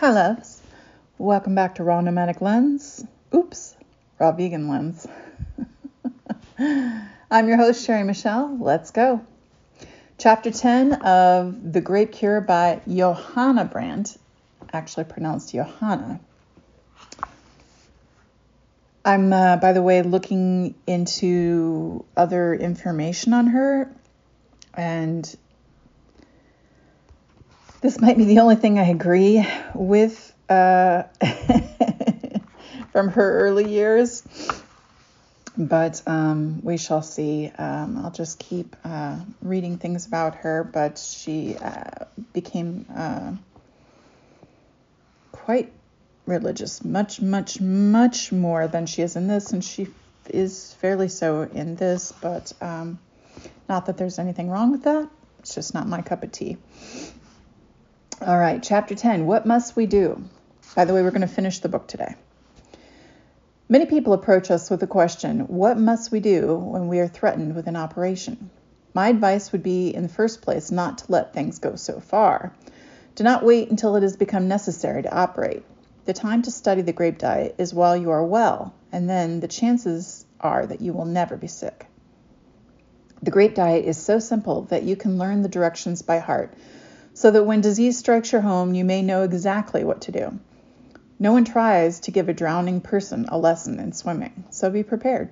Hi, loves. Welcome back to Raw Nomadic Lens. Oops, Raw Vegan Lens. I'm your host, Sherry Michelle. Let's go. Chapter 10 of The Grape Cure by Johanna Brandt, actually pronounced Johanna. I'm, uh, by the way, looking into other information on her, and this might be the only thing I agree with uh, from her early years, but um, we shall see. Um, I'll just keep uh, reading things about her, but she uh, became uh, quite religious, much, much, much more than she is in this, and she is fairly so in this, but um, not that there's anything wrong with that. It's just not my cup of tea. All right, chapter 10 What must we do? By the way, we're going to finish the book today. Many people approach us with the question What must we do when we are threatened with an operation? My advice would be, in the first place, not to let things go so far. Do not wait until it has become necessary to operate. The time to study the grape diet is while you are well, and then the chances are that you will never be sick. The grape diet is so simple that you can learn the directions by heart so that when disease strikes your home, you may know exactly what to do. No one tries to give a drowning person a lesson in swimming, so be prepared.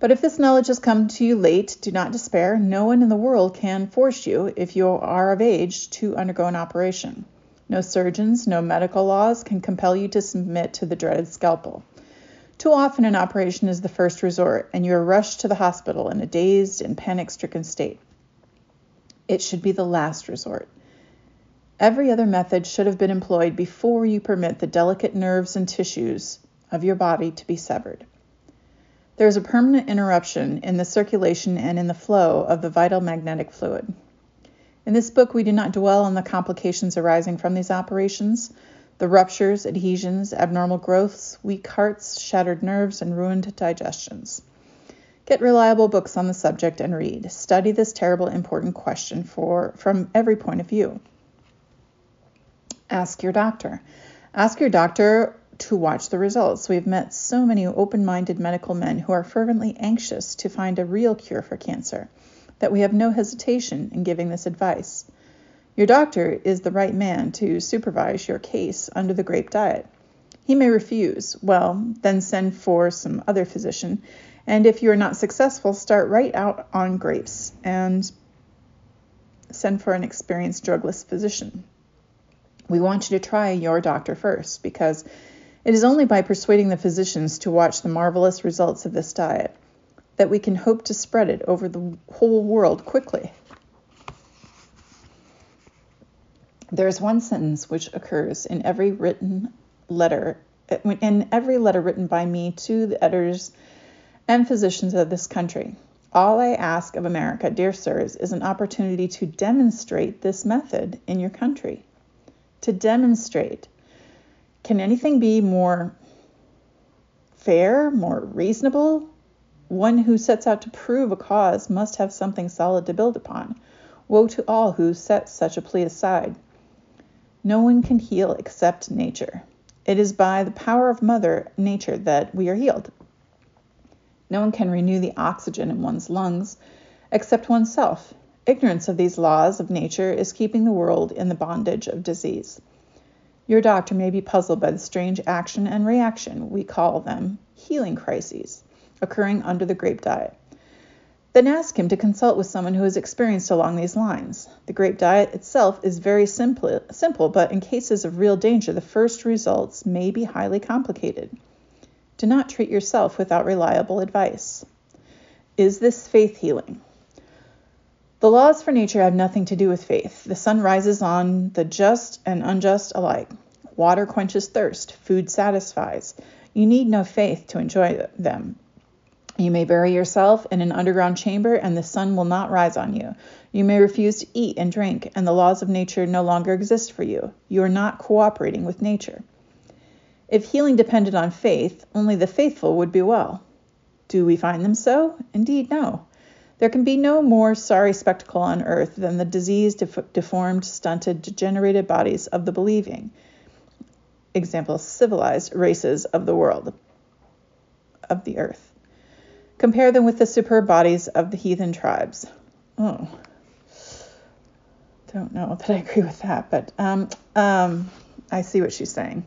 But if this knowledge has come to you late, do not despair. No one in the world can force you, if you are of age, to undergo an operation. No surgeons, no medical laws can compel you to submit to the dreaded scalpel. Too often, an operation is the first resort, and you are rushed to the hospital in a dazed and panic stricken state. It should be the last resort. Every other method should have been employed before you permit the delicate nerves and tissues of your body to be severed. There is a permanent interruption in the circulation and in the flow of the vital magnetic fluid. In this book, we do not dwell on the complications arising from these operations the ruptures, adhesions, abnormal growths, weak hearts, shattered nerves, and ruined digestions. Get reliable books on the subject and read. Study this terrible, important question for, from every point of view. Ask your doctor. Ask your doctor to watch the results. We've met so many open minded medical men who are fervently anxious to find a real cure for cancer that we have no hesitation in giving this advice. Your doctor is the right man to supervise your case under the grape diet. He may refuse. Well, then send for some other physician and if you're not successful, start right out on grapes and send for an experienced drugless physician. We want you to try your doctor first because it is only by persuading the physicians to watch the marvelous results of this diet that we can hope to spread it over the whole world quickly. There is one sentence which occurs in every written letter, in every letter written by me to the editors and physicians of this country. All I ask of America, dear sirs, is an opportunity to demonstrate this method in your country. To demonstrate. Can anything be more fair, more reasonable? One who sets out to prove a cause must have something solid to build upon. Woe to all who set such a plea aside. No one can heal except nature. It is by the power of Mother Nature that we are healed. No one can renew the oxygen in one's lungs except oneself. Ignorance of these laws of nature is keeping the world in the bondage of disease. Your doctor may be puzzled by the strange action and reaction, we call them healing crises, occurring under the grape diet. Then ask him to consult with someone who has experienced along these lines. The grape diet itself is very simple, simple, but in cases of real danger, the first results may be highly complicated. Do not treat yourself without reliable advice. Is this faith healing? The laws for nature have nothing to do with faith. The sun rises on the just and unjust alike. Water quenches thirst, food satisfies. You need no faith to enjoy them. You may bury yourself in an underground chamber and the sun will not rise on you. You may refuse to eat and drink, and the laws of nature no longer exist for you. You are not cooperating with nature. If healing depended on faith, only the faithful would be well. Do we find them so? Indeed, no. There can be no more sorry spectacle on earth than the diseased, deformed, stunted, degenerated bodies of the believing. example, civilized races of the world, of the earth. Compare them with the superb bodies of the heathen tribes. Oh, don't know that I agree with that, but um, um, I see what she's saying.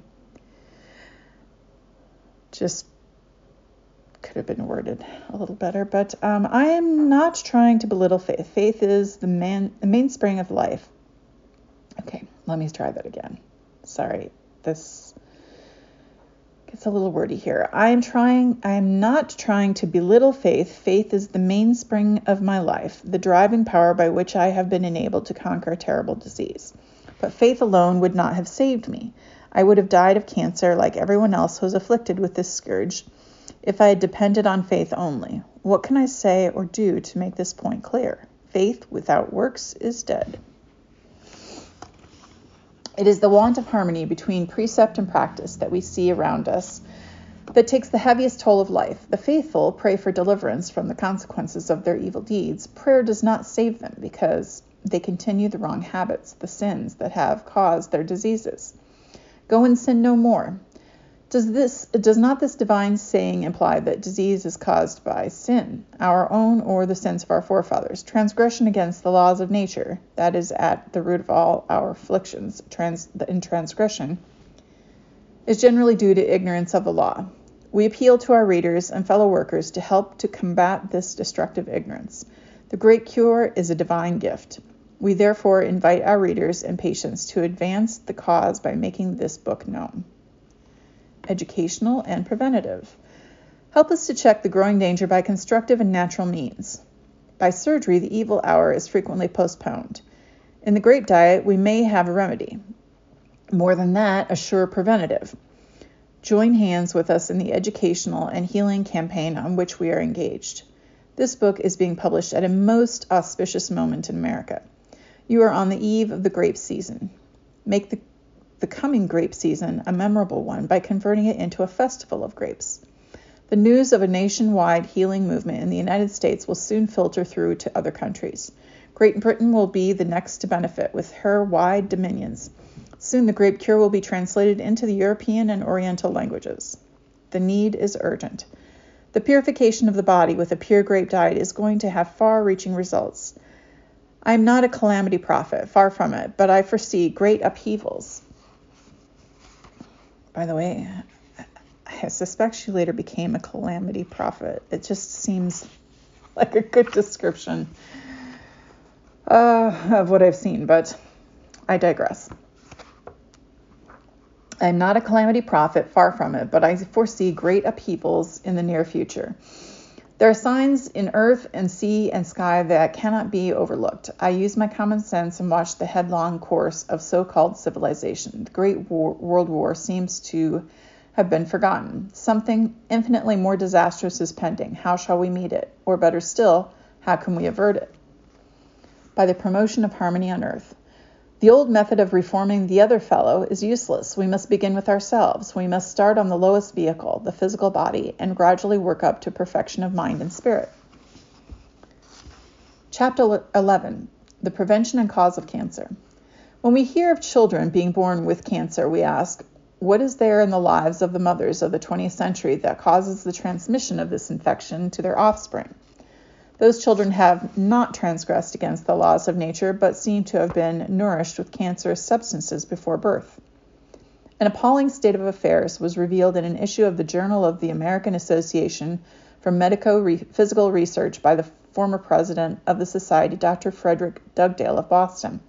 Just could have been worded a little better, but um, I am not trying to belittle faith. Faith is the man, the mainspring of life. Okay, let me try that again. Sorry, this gets a little wordy here. I am trying. I am not trying to belittle faith. Faith is the mainspring of my life, the driving power by which I have been enabled to conquer a terrible disease. But faith alone would not have saved me. I would have died of cancer like everyone else who is afflicted with this scourge if I had depended on faith only. What can I say or do to make this point clear? Faith without works is dead. It is the want of harmony between precept and practice that we see around us that takes the heaviest toll of life. The faithful pray for deliverance from the consequences of their evil deeds. Prayer does not save them because they continue the wrong habits, the sins that have caused their diseases. Go and sin no more. Does this does not this divine saying imply that disease is caused by sin, our own or the sins of our forefathers, transgression against the laws of nature, that is at the root of all our afflictions, trans, in transgression, is generally due to ignorance of the law. We appeal to our readers and fellow workers to help to combat this destructive ignorance. The great cure is a divine gift. We therefore invite our readers and patients to advance the cause by making this book known educational, and preventative. Help us to check the growing danger by constructive and natural means. By surgery, the evil hour is frequently postponed. In the grape diet, we may have a remedy. More than that, a sure preventative. Join hands with us in the educational and healing campaign on which we are engaged. This book is being published at a most auspicious moment in America. You are on the eve of the grape season. Make the the coming grape season a memorable one by converting it into a festival of grapes. The news of a nationwide healing movement in the United States will soon filter through to other countries. Great Britain will be the next to benefit with her wide dominions. Soon the grape cure will be translated into the European and Oriental languages. The need is urgent. The purification of the body with a pure grape diet is going to have far reaching results. I am not a calamity prophet, far from it, but I foresee great upheavals by the way, I suspect she later became a calamity prophet. It just seems like a good description uh, of what I've seen, but I digress. I'm not a calamity prophet, far from it, but I foresee great upheavals in the near future. There are signs in earth and sea and sky that cannot be overlooked. I use my common sense and watch the headlong course of so called civilization. The Great war, World War seems to have been forgotten. Something infinitely more disastrous is pending. How shall we meet it? Or better still, how can we avert it? By the promotion of harmony on earth. The old method of reforming the other fellow is useless. We must begin with ourselves. We must start on the lowest vehicle, the physical body, and gradually work up to perfection of mind and spirit. Chapter 11 The Prevention and Cause of Cancer. When we hear of children being born with cancer, we ask, what is there in the lives of the mothers of the 20th century that causes the transmission of this infection to their offspring? Those children have not transgressed against the laws of nature, but seem to have been nourished with cancerous substances before birth. An appalling state of affairs was revealed in an issue of the Journal of the American Association for Medico Physical Research by the former president of the society, Dr. Frederick Dugdale of Boston.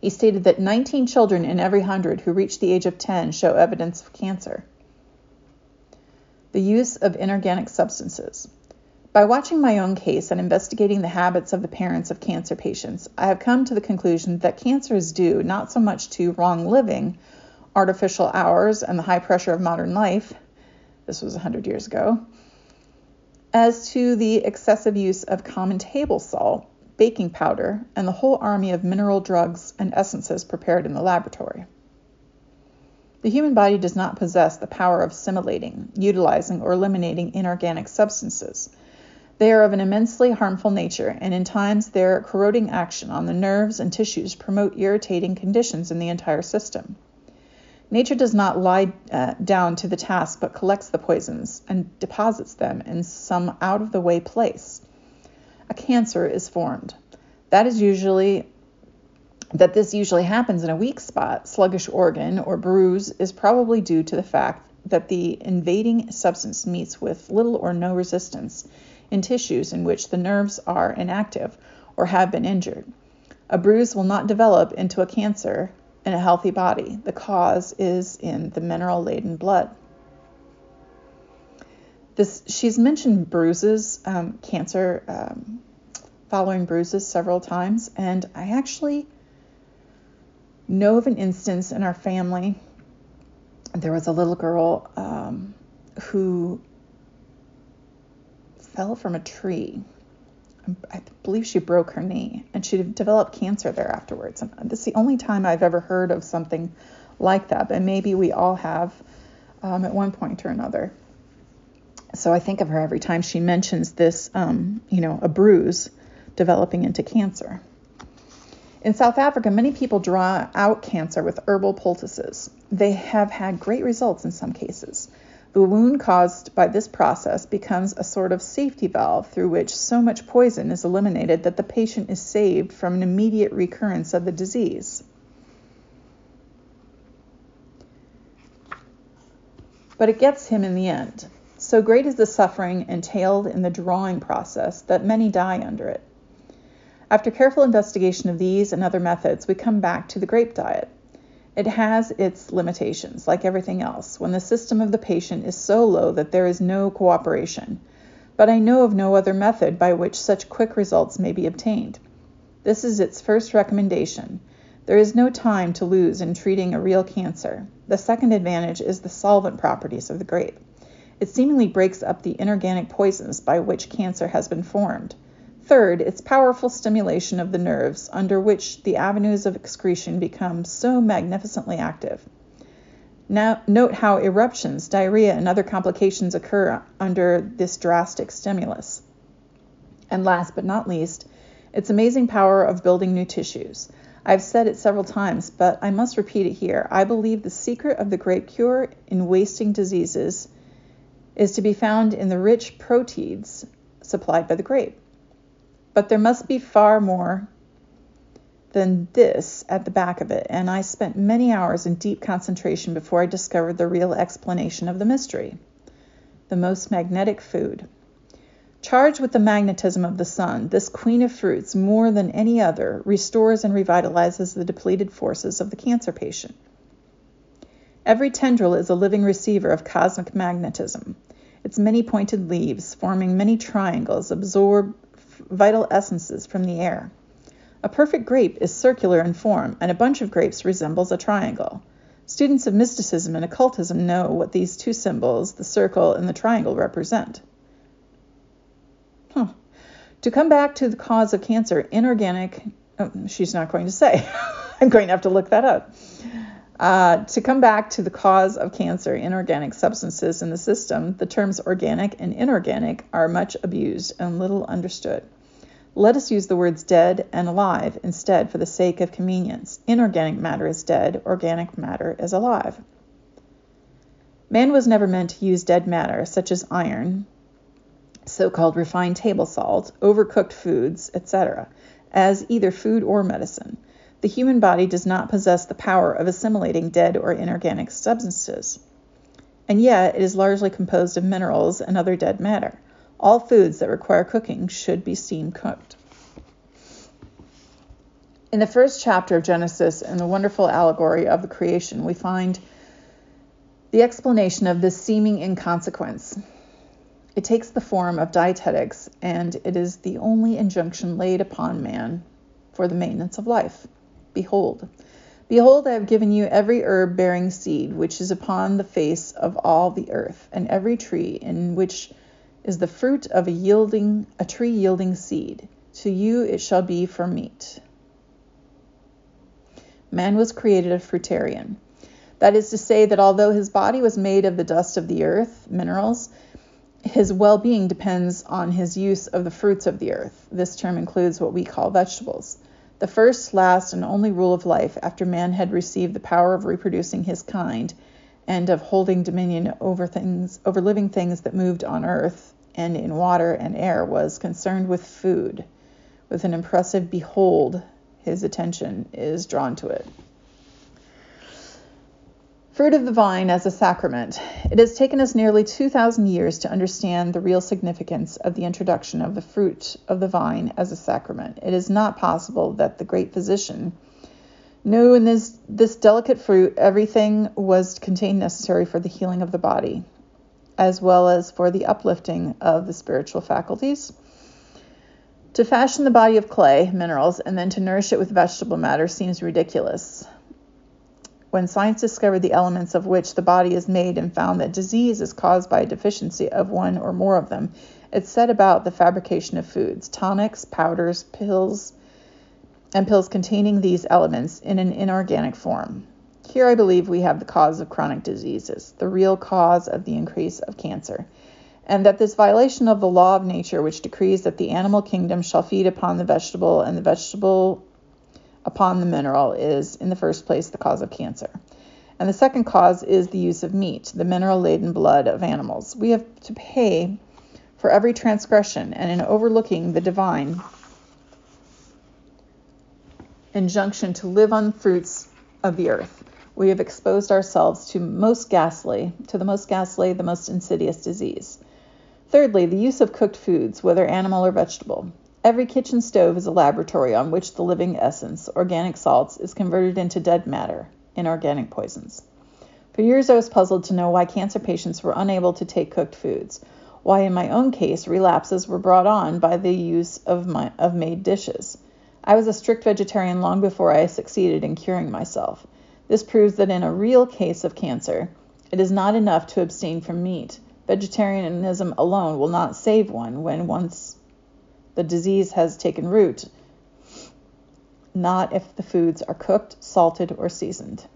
He stated that 19 children in every 100 who reach the age of 10 show evidence of cancer. The use of inorganic substances. By watching my own case and investigating the habits of the parents of cancer patients, I have come to the conclusion that cancer is due not so much to wrong living, artificial hours, and the high pressure of modern life this was 100 years ago as to the excessive use of common table salt, baking powder, and the whole army of mineral drugs and essences prepared in the laboratory. The human body does not possess the power of assimilating, utilizing, or eliminating inorganic substances they are of an immensely harmful nature, and in times their corroding action on the nerves and tissues promote irritating conditions in the entire system. Nature does not lie uh, down to the task but collects the poisons and deposits them in some out of the way place. A cancer is formed. That is usually that this usually happens in a weak spot, sluggish organ, or bruise is probably due to the fact that the invading substance meets with little or no resistance in tissues in which the nerves are inactive or have been injured. A bruise will not develop into a cancer in a healthy body. The cause is in the mineral laden blood. This, she's mentioned bruises, um, cancer um, following bruises several times, and I actually know of an instance in our family. There was a little girl um, who fell from a tree I believe she broke her knee and she developed cancer there afterwards. And this is the only time I've ever heard of something like that, but maybe we all have um, at one point or another. So I think of her every time she mentions this, um, you know, a bruise developing into cancer. In South Africa, many people draw out cancer with herbal poultices. They have had great results in some cases. The wound caused by this process becomes a sort of safety valve through which so much poison is eliminated that the patient is saved from an immediate recurrence of the disease. But it gets him in the end. So great is the suffering entailed in the drawing process that many die under it. After careful investigation of these and other methods, we come back to the grape diet. It has its limitations, like everything else, when the system of the patient is so low that there is no cooperation. But I know of no other method by which such quick results may be obtained. This is its first recommendation. There is no time to lose in treating a real cancer. The second advantage is the solvent properties of the grape. It seemingly breaks up the inorganic poisons by which cancer has been formed. Third, its powerful stimulation of the nerves, under which the avenues of excretion become so magnificently active. Now, note how eruptions, diarrhea, and other complications occur under this drastic stimulus. And last but not least, its amazing power of building new tissues. I've said it several times, but I must repeat it here. I believe the secret of the great cure in wasting diseases is to be found in the rich proteids supplied by the grape. But there must be far more than this at the back of it, and I spent many hours in deep concentration before I discovered the real explanation of the mystery the most magnetic food. Charged with the magnetism of the sun, this queen of fruits, more than any other, restores and revitalizes the depleted forces of the cancer patient. Every tendril is a living receiver of cosmic magnetism. Its many pointed leaves, forming many triangles, absorb vital essences from the air. A perfect grape is circular in form, and a bunch of grapes resembles a triangle. Students of mysticism and occultism know what these two symbols, the circle and the triangle, represent. Huh. To come back to the cause of cancer, inorganic, oh, she's not going to say. I'm going to have to look that up. Uh, to come back to the cause of cancer, inorganic substances in the system, the terms organic and inorganic are much abused and little understood. Let us use the words dead and alive instead for the sake of convenience. Inorganic matter is dead, organic matter is alive. Man was never meant to use dead matter, such as iron, so called refined table salt, overcooked foods, etc., as either food or medicine. The human body does not possess the power of assimilating dead or inorganic substances. And yet, it is largely composed of minerals and other dead matter. All foods that require cooking should be steam cooked. In the first chapter of Genesis, in the wonderful allegory of the creation, we find the explanation of this seeming inconsequence. It takes the form of dietetics, and it is the only injunction laid upon man for the maintenance of life. Behold, Behold, I have given you every herb bearing seed which is upon the face of all the earth, and every tree in which is the fruit of a yielding a tree yielding seed. To you it shall be for meat. Man was created a fruitarian. That is to say that although his body was made of the dust of the earth, minerals, his well being depends on his use of the fruits of the earth. This term includes what we call vegetables. The first, last, and only rule of life after man had received the power of reproducing his kind and of holding dominion over things over living things that moved on earth and in water and air was concerned with food. With an impressive behold, his attention is drawn to it. Fruit of the vine as a sacrament. It has taken us nearly 2,000 years to understand the real significance of the introduction of the fruit of the vine as a sacrament. It is not possible that the great physician knew in this, this delicate fruit everything was contained necessary for the healing of the body, as well as for the uplifting of the spiritual faculties. To fashion the body of clay, minerals, and then to nourish it with vegetable matter seems ridiculous when science discovered the elements of which the body is made and found that disease is caused by a deficiency of one or more of them, it set about the fabrication of foods, tonics, powders, pills, and pills containing these elements in an inorganic form. Here I believe we have the cause of chronic diseases, the real cause of the increase of cancer, and that this violation of the law of nature which decrees that the animal kingdom shall feed upon the vegetable and the vegetable upon the mineral is, in the first place, the cause of cancer. And the second cause is the use of meat, the mineral laden blood of animals. We have to pay for every transgression, and in overlooking the divine injunction to live on fruits of the earth, we have exposed ourselves to most ghastly, to the most ghastly, the most insidious disease. Thirdly, the use of cooked foods, whether animal or vegetable. Every kitchen stove is a laboratory on which the living essence, organic salts, is converted into dead matter, inorganic poisons. For years I was puzzled to know why cancer patients were unable to take cooked foods, why in my own case relapses were brought on by the use of, my, of made dishes. I was a strict vegetarian long before I succeeded in curing myself. This proves that in a real case of cancer, it is not enough to abstain from meat. Vegetarianism alone will not save one when once the disease has taken root, not if the foods are cooked, salted, or seasoned.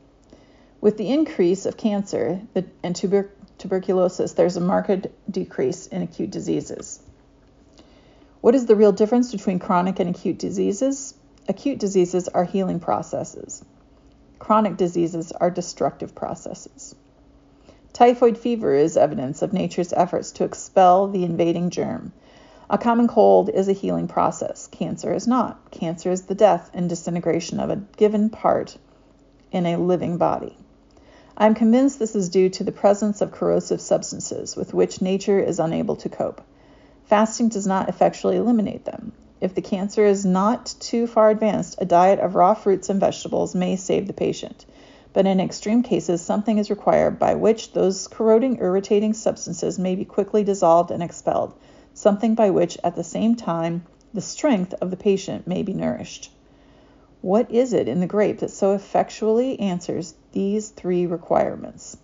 With the increase of cancer and tuber- tuberculosis, there's a marked decrease in acute diseases. What is the real difference between chronic and acute diseases? Acute diseases are healing processes. Chronic diseases are destructive processes. Typhoid fever is evidence of nature's efforts to expel the invading germ. A common cold is a healing process. Cancer is not. Cancer is the death and disintegration of a given part in a living body. I am convinced this is due to the presence of corrosive substances with which nature is unable to cope. Fasting does not effectually eliminate them. If the cancer is not too far advanced, a diet of raw fruits and vegetables may save the patient. But in extreme cases, something is required by which those corroding, irritating substances may be quickly dissolved and expelled something by which at the same time the strength of the patient may be nourished. What is it in the grape that so effectually answers these three requirements?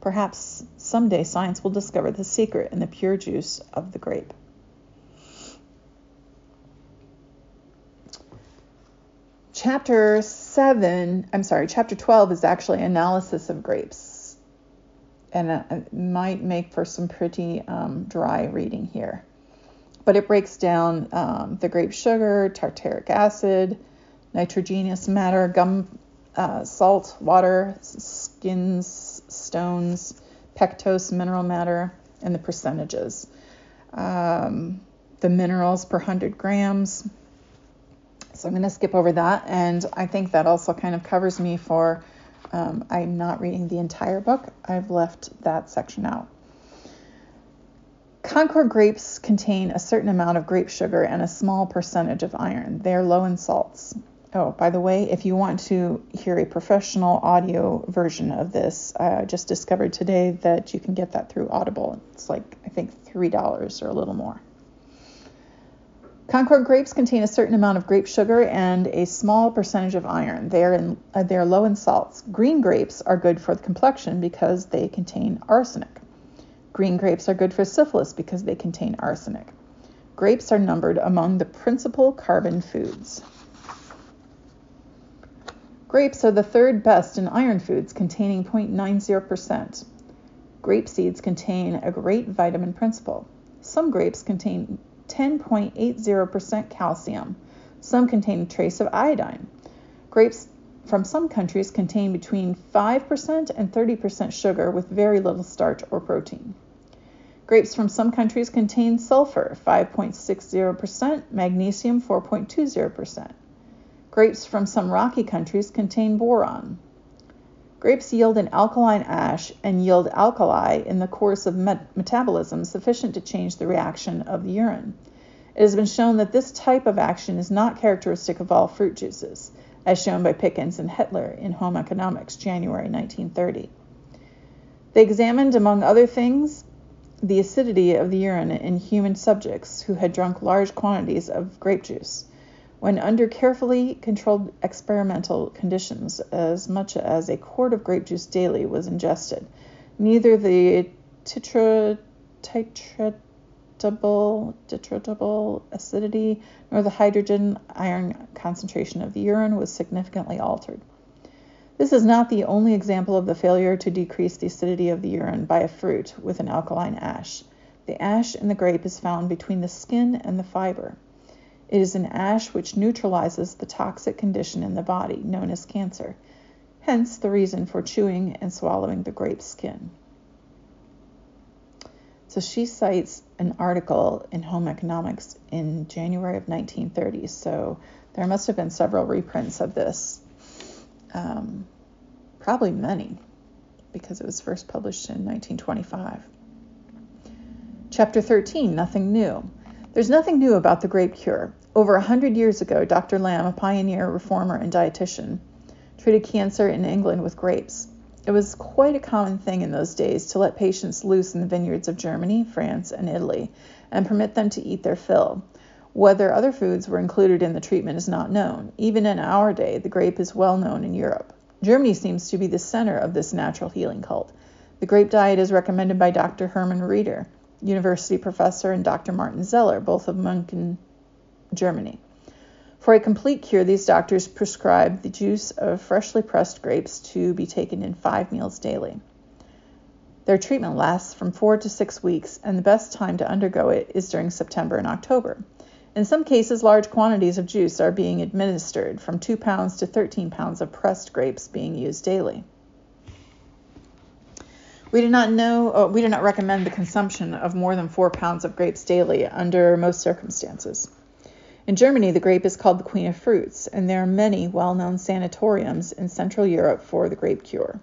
Perhaps someday science will discover the secret in the pure juice of the grape. Chapter 7, I'm sorry, chapter 12 is actually analysis of grapes. And it might make for some pretty um, dry reading here but it breaks down um, the grape sugar, tartaric acid, nitrogenous matter, gum, uh, salt, water, skins, stones, pectose, mineral matter, and the percentages. Um, the minerals per 100 grams. So I'm going to skip over that, and I think that also kind of covers me for. Um, I'm not reading the entire book. I've left that section out. Concord grapes contain a certain amount of grape sugar and a small percentage of iron. They are low in salts. Oh, by the way, if you want to hear a professional audio version of this, I just discovered today that you can get that through Audible. It's like, I think, $3 or a little more. Concord grapes contain a certain amount of grape sugar and a small percentage of iron. They are, in, uh, they are low in salts. Green grapes are good for the complexion because they contain arsenic. Green grapes are good for syphilis because they contain arsenic. Grapes are numbered among the principal carbon foods. Grapes are the third best in iron foods, containing 0.90%. Grape seeds contain a great vitamin principle. Some grapes contain 10.80% calcium, Some contain a trace of iodine. Grapes from some countries contain between 5% and 30% sugar with very little starch or protein. Grapes from some countries contain sulfur 5.60%, magnesium 4.20%. Grapes from some rocky countries contain boron. Grapes yield an alkaline ash and yield alkali in the course of met- metabolism sufficient to change the reaction of the urine. It has been shown that this type of action is not characteristic of all fruit juices, as shown by Pickens and Hetler in Home Economics, January 1930. They examined, among other things, the acidity of the urine in human subjects who had drunk large quantities of grape juice. When under carefully controlled experimental conditions, as much as a quart of grape juice daily was ingested, neither the titratable, titratable acidity nor the hydrogen ion concentration of the urine was significantly altered. This is not the only example of the failure to decrease the acidity of the urine by a fruit with an alkaline ash. The ash in the grape is found between the skin and the fiber. It is an ash which neutralizes the toxic condition in the body known as cancer, hence the reason for chewing and swallowing the grape skin. So she cites an article in Home Economics in January of 1930. So there must have been several reprints of this um, probably many, because it was first published in 1925. Chapter 13 Nothing New. There's nothing new about the grape cure. Over a hundred years ago, Dr. Lamb, a pioneer, reformer, and dietitian, treated cancer in England with grapes. It was quite a common thing in those days to let patients loose in the vineyards of Germany, France, and Italy and permit them to eat their fill. Whether other foods were included in the treatment is not known. Even in our day, the grape is well known in Europe. Germany seems to be the center of this natural healing cult. The grape diet is recommended by Dr. Hermann Rieder, university professor, and Dr. Martin Zeller, both of München, Germany. For a complete cure, these doctors prescribe the juice of freshly pressed grapes to be taken in five meals daily. Their treatment lasts from four to six weeks, and the best time to undergo it is during September and October. In some cases, large quantities of juice are being administered, from 2 pounds to 13 pounds of pressed grapes being used daily. We do not know, oh, we do not recommend the consumption of more than 4 pounds of grapes daily under most circumstances. In Germany, the grape is called the queen of fruits, and there are many well known sanatoriums in Central Europe for the grape cure.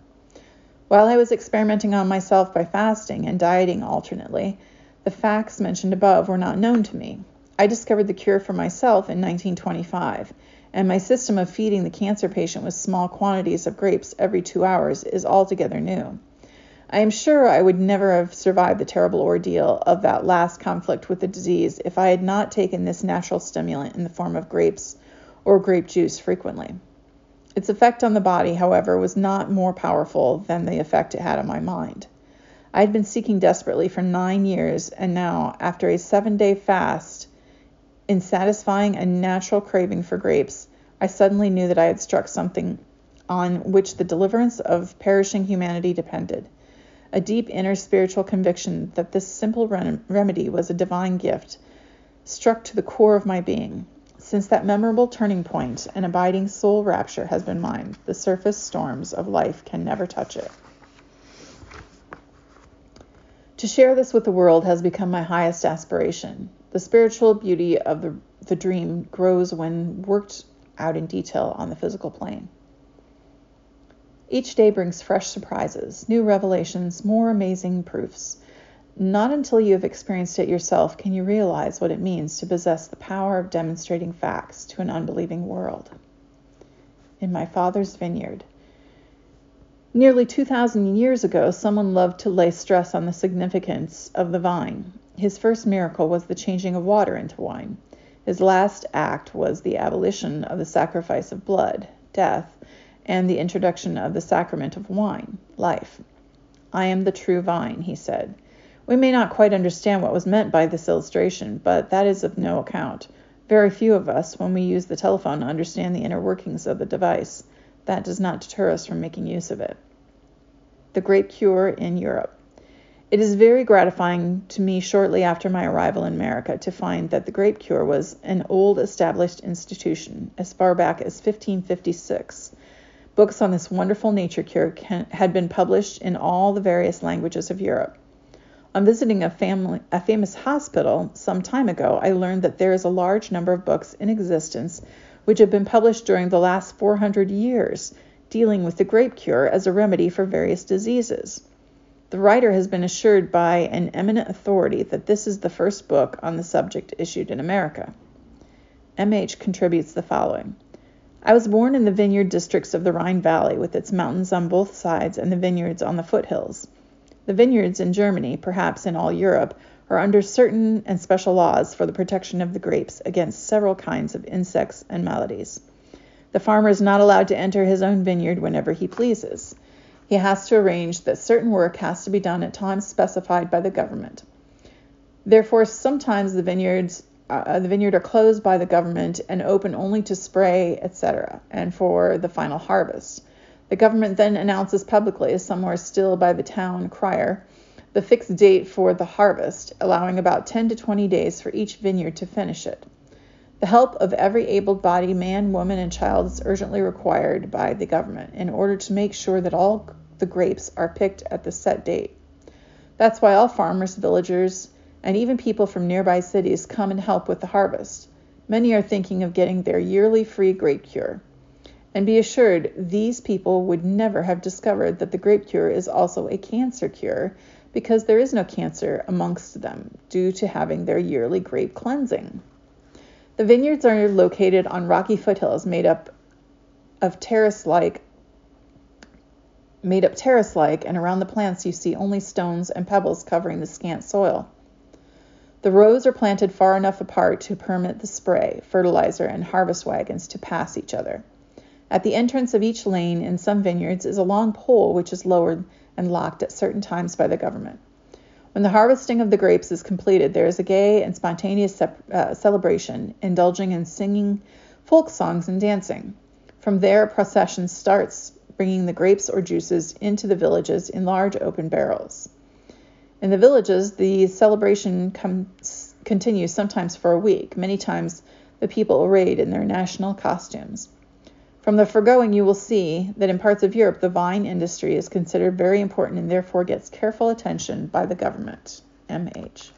While I was experimenting on myself by fasting and dieting alternately, the facts mentioned above were not known to me. I discovered the cure for myself in 1925, and my system of feeding the cancer patient with small quantities of grapes every two hours is altogether new. I am sure I would never have survived the terrible ordeal of that last conflict with the disease if I had not taken this natural stimulant in the form of grapes or grape juice frequently. Its effect on the body, however, was not more powerful than the effect it had on my mind. I had been seeking desperately for nine years, and now, after a seven day fast, in satisfying a natural craving for grapes, I suddenly knew that I had struck something on which the deliverance of perishing humanity depended. A deep inner spiritual conviction that this simple rem- remedy was a divine gift struck to the core of my being. Since that memorable turning point, an abiding soul rapture has been mine. The surface storms of life can never touch it. To share this with the world has become my highest aspiration. The spiritual beauty of the, the dream grows when worked out in detail on the physical plane. Each day brings fresh surprises, new revelations, more amazing proofs. Not until you have experienced it yourself can you realize what it means to possess the power of demonstrating facts to an unbelieving world. In my father's vineyard. Nearly 2,000 years ago, someone loved to lay stress on the significance of the vine. His first miracle was the changing of water into wine. His last act was the abolition of the sacrifice of blood, death, and the introduction of the sacrament of wine, life. I am the true vine, he said. We may not quite understand what was meant by this illustration, but that is of no account. Very few of us, when we use the telephone, understand the inner workings of the device. That does not deter us from making use of it. The Grape Cure in Europe. It is very gratifying to me shortly after my arrival in America to find that the grape cure was an old established institution as far back as 1556. Books on this wonderful nature cure can, had been published in all the various languages of Europe. On visiting a, family, a famous hospital some time ago, I learned that there is a large number of books in existence which have been published during the last 400 years dealing with the grape cure as a remedy for various diseases. The writer has been assured by an eminent authority that this is the first book on the subject issued in America. MH contributes the following I was born in the vineyard districts of the Rhine Valley, with its mountains on both sides and the vineyards on the foothills. The vineyards in Germany, perhaps in all Europe, are under certain and special laws for the protection of the grapes against several kinds of insects and maladies. The farmer is not allowed to enter his own vineyard whenever he pleases he has to arrange that certain work has to be done at times specified by the government. Therefore, sometimes the vineyards uh, the vineyard are closed by the government and open only to spray, etc., and for the final harvest. The government then announces publicly, somewhere still by the town crier, the fixed date for the harvest, allowing about 10 to 20 days for each vineyard to finish it. The help of every able bodied man, woman, and child is urgently required by the government in order to make sure that all the grapes are picked at the set date. That's why all farmers, villagers, and even people from nearby cities come and help with the harvest. Many are thinking of getting their yearly free grape cure. And be assured, these people would never have discovered that the grape cure is also a cancer cure because there is no cancer amongst them due to having their yearly grape cleansing. The vineyards are located on rocky foothills made up of terrace like made up terrace like, and around the plants you see only stones and pebbles covering the scant soil. The rows are planted far enough apart to permit the spray, fertilizer, and harvest wagons to pass each other. At the entrance of each lane in some vineyards is a long pole which is lowered and locked at certain times by the government. When the harvesting of the grapes is completed, there is a gay and spontaneous uh, celebration, indulging in singing folk songs and dancing. From there, a procession starts bringing the grapes or juices into the villages in large open barrels. In the villages, the celebration comes, continues sometimes for a week. Many times, the people arrayed in their national costumes. From the foregoing, you will see that in parts of Europe, the vine industry is considered very important and therefore gets careful attention by the government. MH.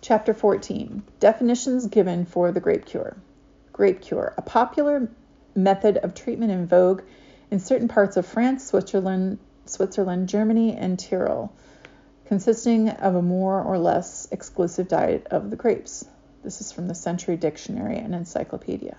Chapter 14 Definitions given for the grape cure grape cure, a popular method of treatment in vogue in certain parts of France, Switzerland, Switzerland, Germany, and Tyrol, consisting of a more or less exclusive diet of the grapes. This is from the Century Dictionary and Encyclopedia.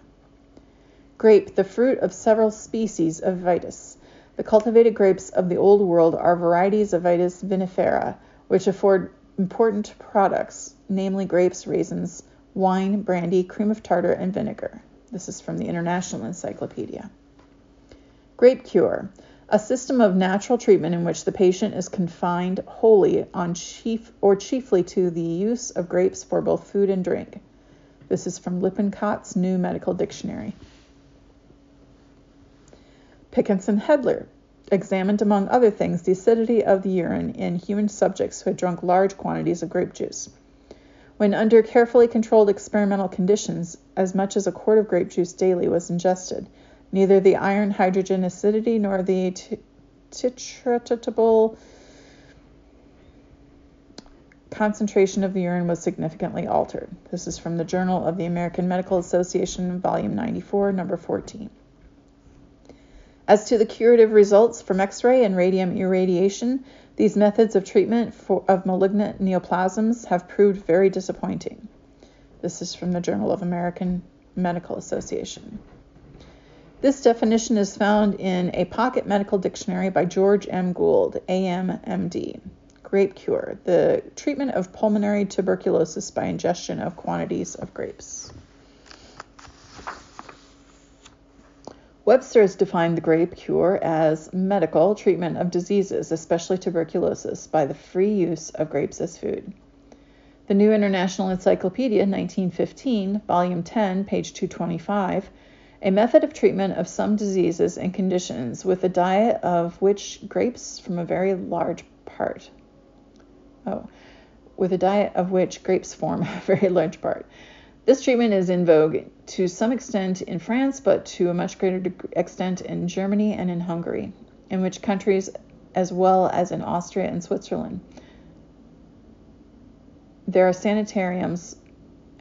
Grape, the fruit of several species of Vitis. The cultivated grapes of the Old World are varieties of Vitis vinifera, which afford important products, namely grapes, raisins, wine, brandy, cream of tartar, and vinegar. This is from the International Encyclopedia. Grape cure, a system of natural treatment in which the patient is confined wholly on chief or chiefly to the use of grapes for both food and drink. This is from Lippincott's New Medical Dictionary. Pickens and Hetler examined, among other things, the acidity of the urine in human subjects who had drunk large quantities of grape juice. When under carefully controlled experimental conditions, as much as a quart of grape juice daily was ingested, neither the iron hydrogen acidity nor the titratable concentration of the urine was significantly altered. This is from the Journal of the American Medical Association, Volume 94, Number 14. As to the curative results from X ray and radium irradiation, these methods of treatment for, of malignant neoplasms have proved very disappointing. This is from the Journal of American Medical Association. This definition is found in a pocket medical dictionary by George M. Gould, AMMD. Grape cure, the treatment of pulmonary tuberculosis by ingestion of quantities of grapes. Webster has defined the grape cure as medical treatment of diseases, especially tuberculosis, by the free use of grapes as food. The New International Encyclopedia, 1915, Volume 10, page 225, a method of treatment of some diseases and conditions with a diet of which grapes from a very large part. Oh, with a diet of which grapes form a very large part. This treatment is in vogue to some extent in France, but to a much greater extent in Germany and in Hungary, in which countries, as well as in Austria and Switzerland, there are sanitariums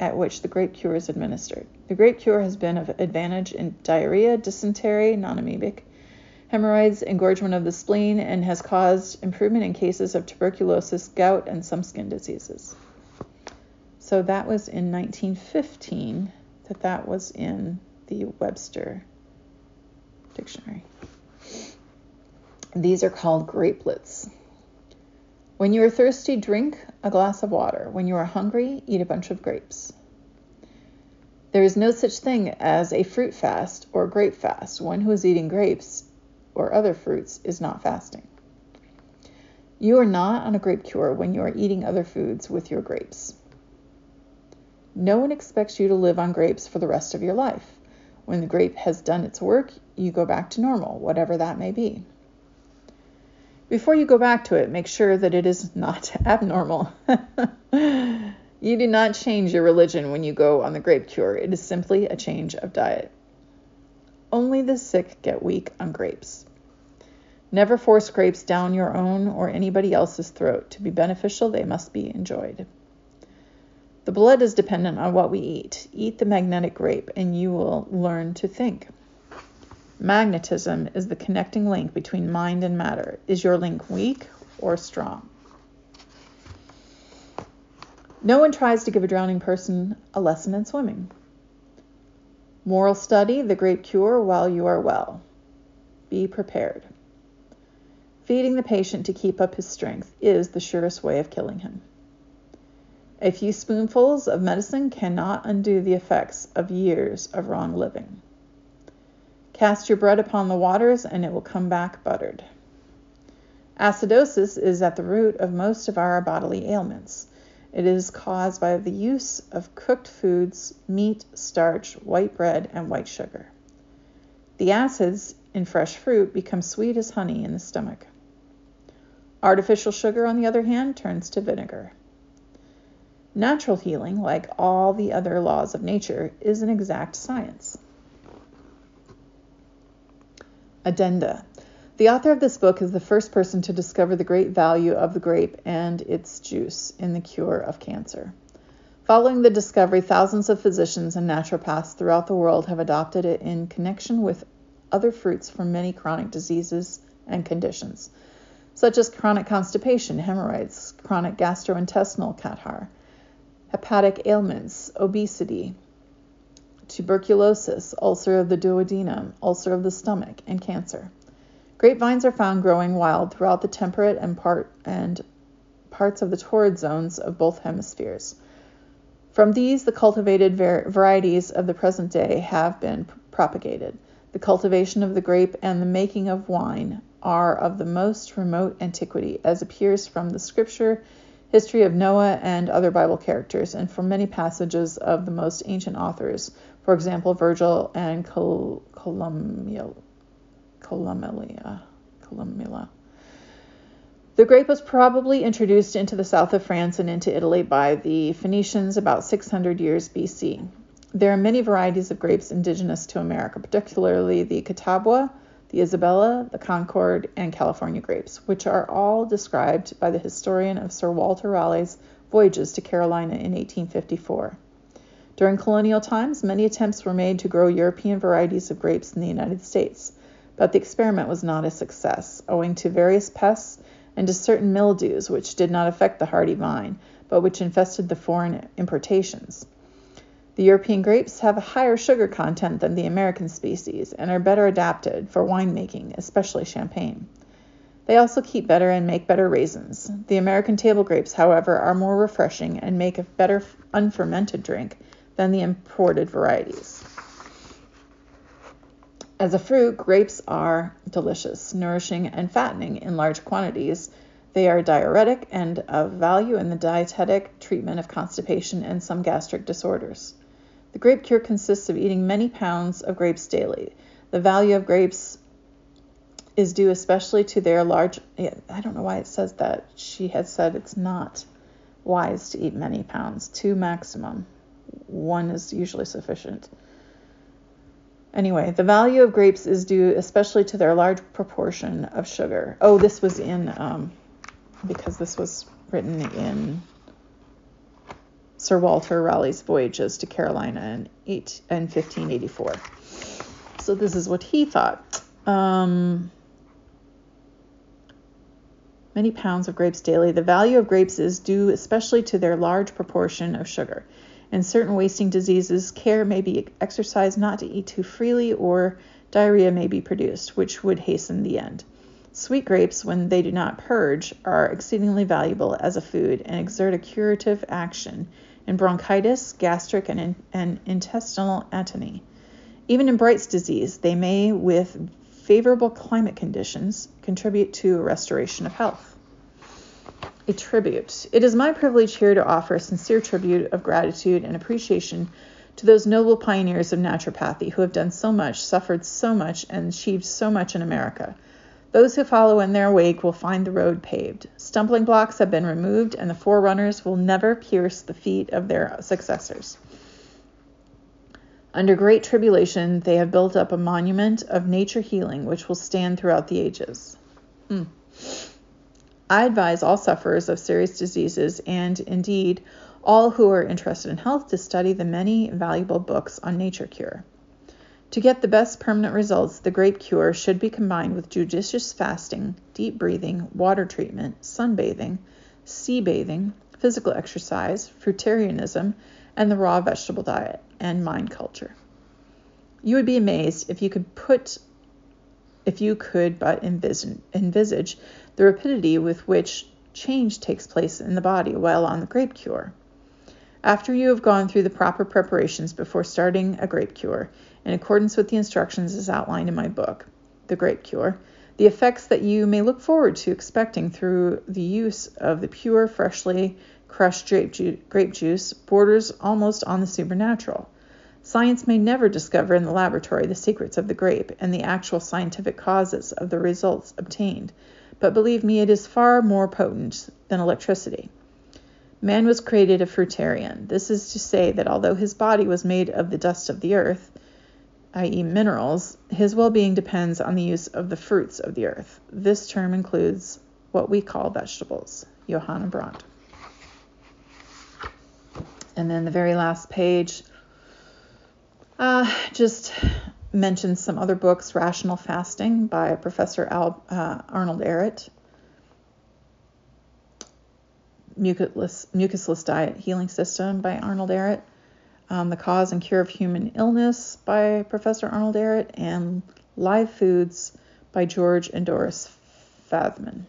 at which the grape cure is administered. The grape cure has been of advantage in diarrhea, dysentery, non-amoebic, hemorrhoids, engorgement of the spleen, and has caused improvement in cases of tuberculosis, gout, and some skin diseases. So that was in 1915 that that was in the Webster dictionary. These are called grapelets. When you are thirsty, drink a glass of water. When you are hungry, eat a bunch of grapes. There is no such thing as a fruit fast or grape fast. One who is eating grapes or other fruits is not fasting. You are not on a grape cure when you are eating other foods with your grapes. No one expects you to live on grapes for the rest of your life. When the grape has done its work, you go back to normal, whatever that may be. Before you go back to it, make sure that it is not abnormal. you do not change your religion when you go on the grape cure, it is simply a change of diet. Only the sick get weak on grapes. Never force grapes down your own or anybody else's throat. To be beneficial, they must be enjoyed. The blood is dependent on what we eat. Eat the magnetic grape, and you will learn to think. Magnetism is the connecting link between mind and matter. Is your link weak or strong? No one tries to give a drowning person a lesson in swimming. Moral study, the grape cure while you are well. Be prepared. Feeding the patient to keep up his strength is the surest way of killing him. A few spoonfuls of medicine cannot undo the effects of years of wrong living. Cast your bread upon the waters, and it will come back buttered. Acidosis is at the root of most of our bodily ailments. It is caused by the use of cooked foods, meat, starch, white bread, and white sugar. The acids in fresh fruit become sweet as honey in the stomach. Artificial sugar, on the other hand, turns to vinegar. Natural healing, like all the other laws of nature, is an exact science. Addenda. The author of this book is the first person to discover the great value of the grape and its juice in the cure of cancer. Following the discovery, thousands of physicians and naturopaths throughout the world have adopted it in connection with other fruits for many chronic diseases and conditions, such as chronic constipation, hemorrhoids, chronic gastrointestinal catarrh, hepatic ailments, obesity, tuberculosis, ulcer of the duodenum, ulcer of the stomach, and cancer. Grapevines are found growing wild throughout the temperate and part and parts of the torrid zones of both hemispheres. From these, the cultivated var- varieties of the present day have been propagated. The cultivation of the grape and the making of wine are of the most remote antiquity, as appears from the scripture, history of Noah, and other Bible characters, and from many passages of the most ancient authors, for example, Virgil and Col- Columella. Columella. The grape was probably introduced into the south of France and into Italy by the Phoenicians about 600 years BC. There are many varieties of grapes indigenous to America, particularly the Catawba, the Isabella, the Concord, and California grapes, which are all described by the historian of Sir Walter Raleigh's voyages to Carolina in 1854. During colonial times, many attempts were made to grow European varieties of grapes in the United States but the experiment was not a success, owing to various pests and to certain mildews which did not affect the hardy vine, but which infested the foreign importations. The European grapes have a higher sugar content than the American species and are better adapted for winemaking, especially champagne. They also keep better and make better raisins. The American table grapes, however, are more refreshing and make a better unfermented drink than the imported varieties. As a fruit, grapes are delicious, nourishing, and fattening in large quantities. They are diuretic and of value in the dietetic treatment of constipation and some gastric disorders. The grape cure consists of eating many pounds of grapes daily. The value of grapes is due especially to their large. I don't know why it says that. She had said it's not wise to eat many pounds, two maximum. One is usually sufficient. Anyway, the value of grapes is due especially to their large proportion of sugar. Oh, this was in, um, because this was written in Sir Walter Raleigh's voyages to Carolina in, eight, in 1584. So this is what he thought. Um, many pounds of grapes daily. The value of grapes is due especially to their large proportion of sugar. In certain wasting diseases, care may be exercised not to eat too freely, or diarrhea may be produced, which would hasten the end. Sweet grapes, when they do not purge, are exceedingly valuable as a food and exert a curative action in bronchitis, gastric, and, in, and intestinal atony. Even in Bright's disease, they may, with favorable climate conditions, contribute to a restoration of health a tribute. It is my privilege here to offer a sincere tribute of gratitude and appreciation to those noble pioneers of naturopathy who have done so much, suffered so much, and achieved so much in America. Those who follow in their wake will find the road paved. Stumbling blocks have been removed, and the forerunners will never pierce the feet of their successors. Under great tribulation, they have built up a monument of nature healing which will stand throughout the ages. Mm. I advise all sufferers of serious diseases and, indeed, all who are interested in health to study the many valuable books on nature cure. To get the best permanent results, the grape cure should be combined with judicious fasting, deep breathing, water treatment, sunbathing, sea bathing, physical exercise, fruitarianism, and the raw vegetable diet and mind culture. You would be amazed if you could put if you could but envisage the rapidity with which change takes place in the body while on the grape cure. After you have gone through the proper preparations before starting a grape cure, in accordance with the instructions as outlined in my book, The Grape Cure, the effects that you may look forward to expecting through the use of the pure, freshly crushed grape juice borders almost on the supernatural. Science may never discover in the laboratory the secrets of the grape and the actual scientific causes of the results obtained, but believe me, it is far more potent than electricity. Man was created a fruitarian. This is to say that although his body was made of the dust of the earth, i.e., minerals, his well being depends on the use of the fruits of the earth. This term includes what we call vegetables. Johanna Brandt. And then the very last page uh, just mentions some other books Rational Fasting by Professor Al, uh, Arnold Ehret, Mucusless, Mucusless Diet Healing System by Arnold Ehret, um, The Cause and Cure of Human Illness by Professor Arnold Ehret, and Live Foods by George and Doris Fathman.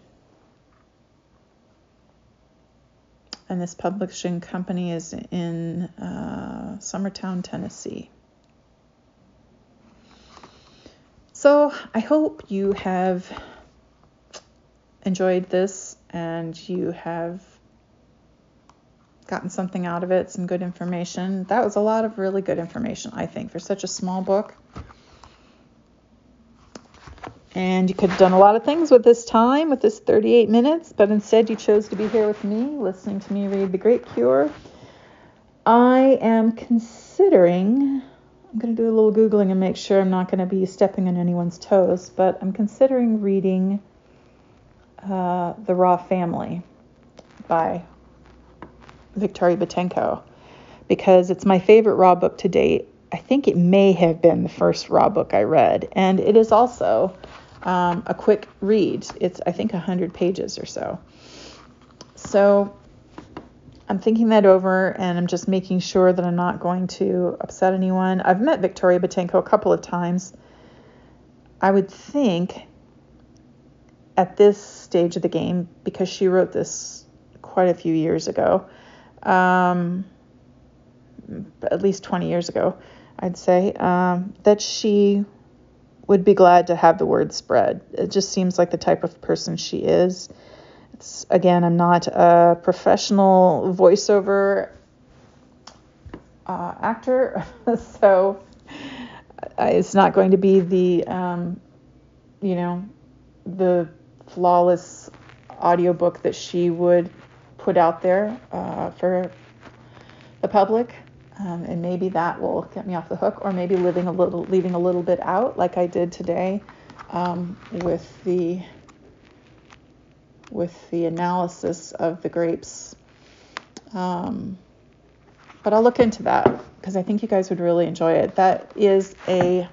And this publishing company is in uh, Summertown, Tennessee. So I hope you have enjoyed this and you have gotten something out of it, some good information. That was a lot of really good information, I think, for such a small book. And you could have done a lot of things with this time, with this 38 minutes, but instead you chose to be here with me, listening to me read The Grape Cure. I am considering I'm going to do a little Googling and make sure I'm not going to be stepping on anyone's toes, but I'm considering reading uh, The Raw Family by Victoria Boutenko because it's my favorite Raw book to date. I think it may have been the first Raw book I read, and it is also um, a quick read. It's, I think, 100 pages or so. So I'm thinking that over and I'm just making sure that I'm not going to upset anyone. I've met Victoria Boutenko a couple of times. I would think at this stage of the game, because she wrote this quite a few years ago, um, at least 20 years ago, I'd say, um, that she would be glad to have the word spread. It just seems like the type of person she is. Again, I'm not a professional voiceover uh, actor, so it's not going to be the, um, you know, the flawless audiobook that she would put out there uh, for the public. Um, and maybe that will get me off the hook, or maybe living a little, leaving a little bit out, like I did today um, with the with the analysis of the grapes. Um, but I'll look into that because I think you guys would really enjoy it. That is a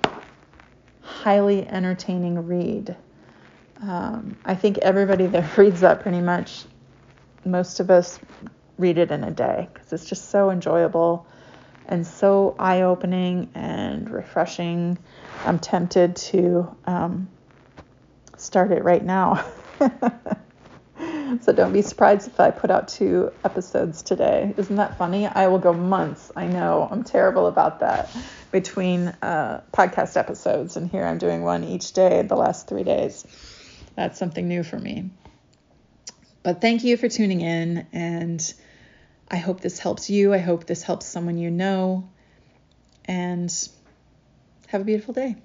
highly entertaining read. Um, I think everybody that reads that pretty much, most of us read it in a day because it's just so enjoyable and so eye opening and refreshing. I'm tempted to um, start it right now. so don't be surprised if I put out two episodes today. Isn't that funny? I will go months. I know I'm terrible about that between uh, podcast episodes, and here I'm doing one each day the last three days. That's something new for me. But thank you for tuning in, and I hope this helps you. I hope this helps someone you know, and have a beautiful day.